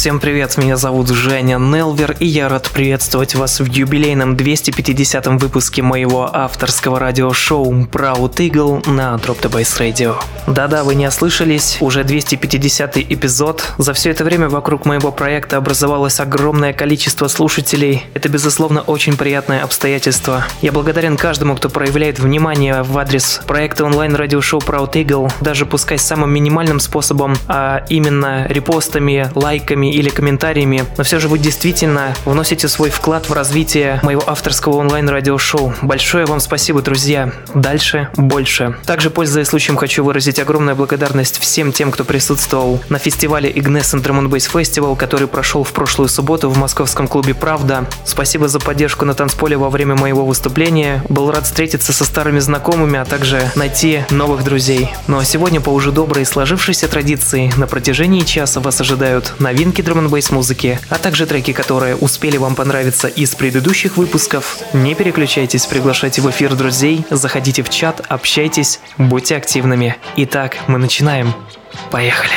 Всем привет, меня зовут Женя Нелвер, и я рад приветствовать вас в юбилейном 250-м выпуске моего авторского радиошоу Proud Eagle на Drop the Bass Radio. Да-да, вы не ослышались, уже 250-й эпизод. За все это время вокруг моего проекта образовалось огромное количество слушателей. Это, безусловно, очень приятное обстоятельство. Я благодарен каждому, кто проявляет внимание в адрес проекта онлайн-радиошоу Proud Eagle, даже пускай самым минимальным способом, а именно репостами, лайками или комментариями, но все же вы действительно вносите свой вклад в развитие моего авторского онлайн-радиошоу. Большое вам спасибо, друзья. Дальше больше. Также, пользуясь случаем, хочу выразить огромную благодарность всем тем, кто присутствовал на фестивале Ignes Drum Bass Festival, который прошел в прошлую субботу в московском клубе «Правда». Спасибо за поддержку на танцполе во время моего выступления. Был рад встретиться со старыми знакомыми, а также найти новых друзей. Ну а сегодня по уже доброй сложившейся традиции на протяжении часа вас ожидают новинки треки драм н музыки, а также треки, которые успели вам понравиться из предыдущих выпусков. Не переключайтесь, приглашайте в эфир друзей, заходите в чат, общайтесь, будьте активными. Итак, мы начинаем. Поехали!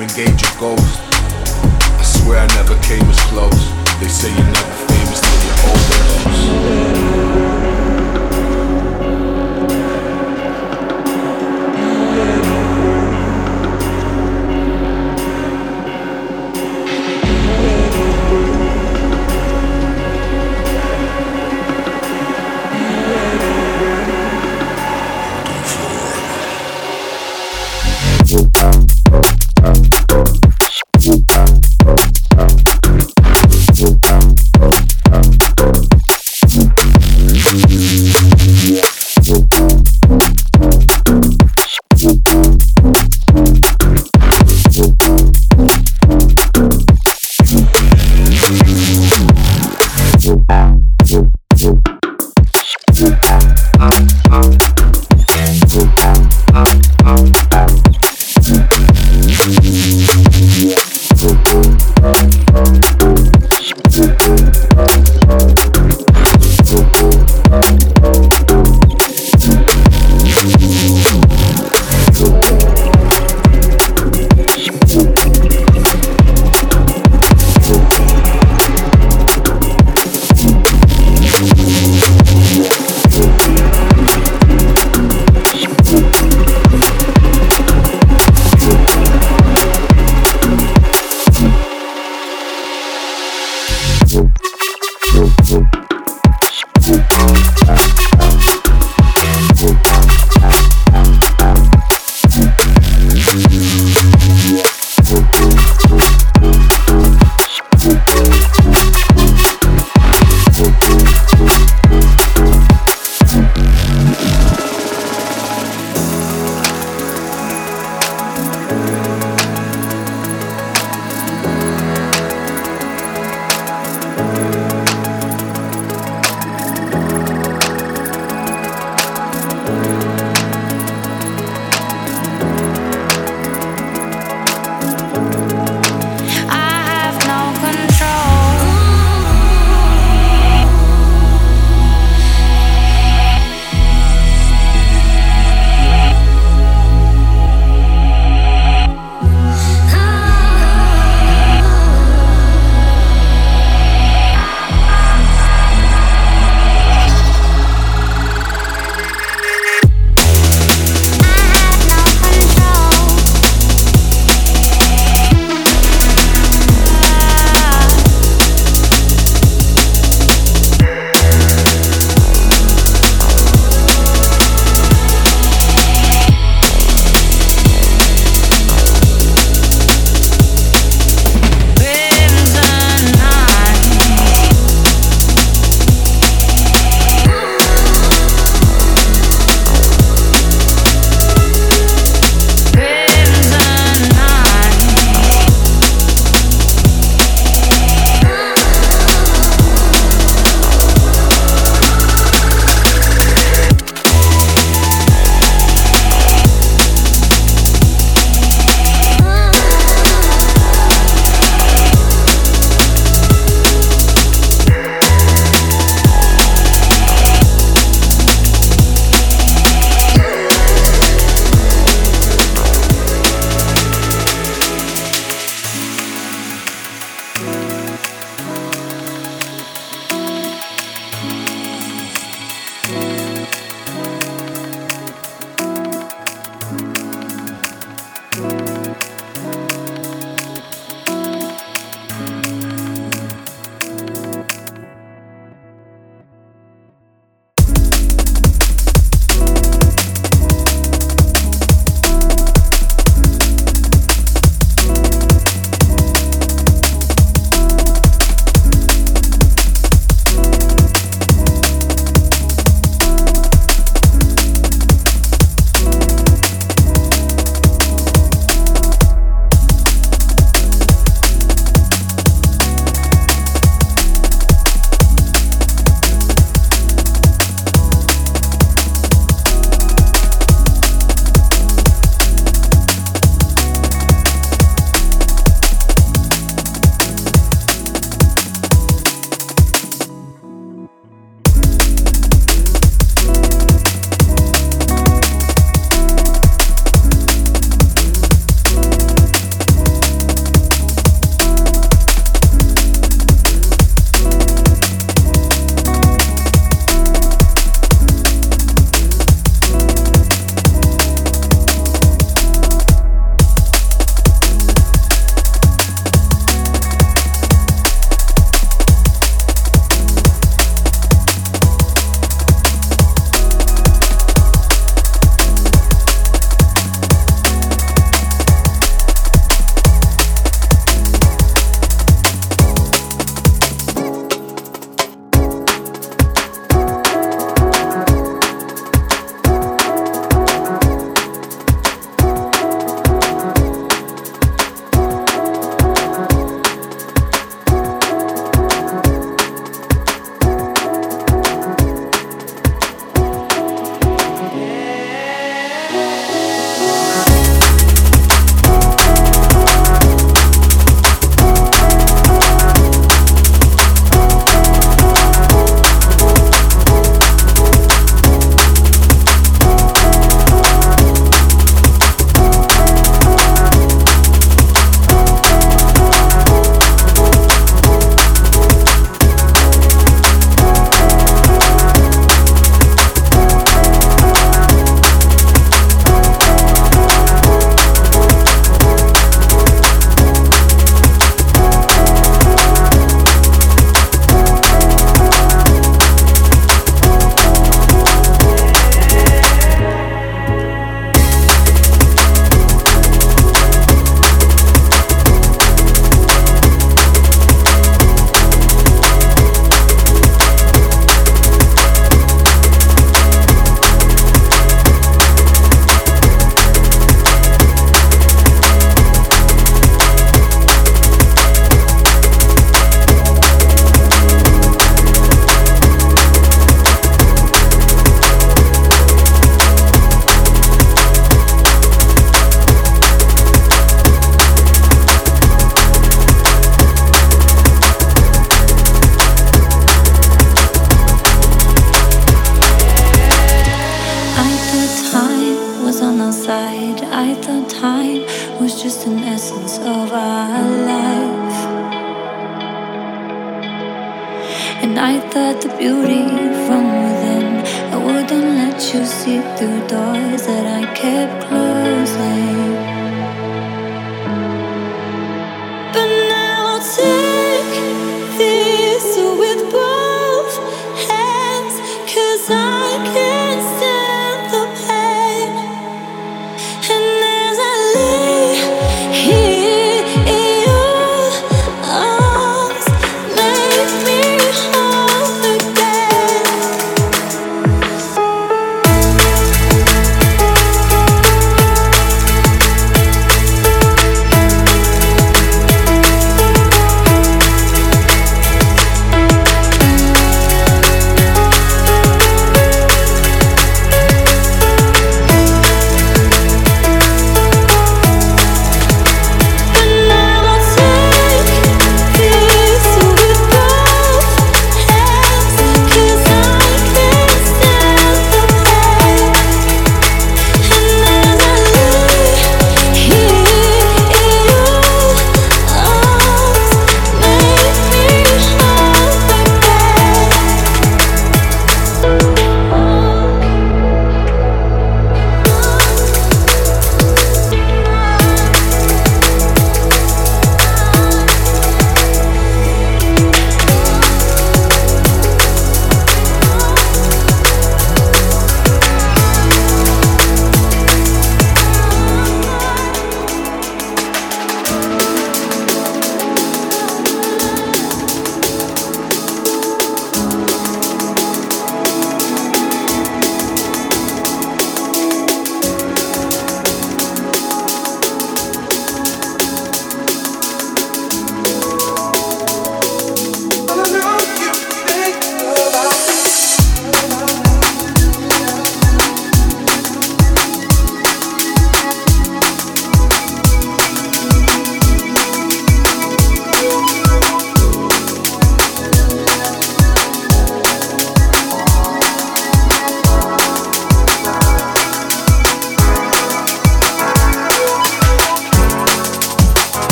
engage.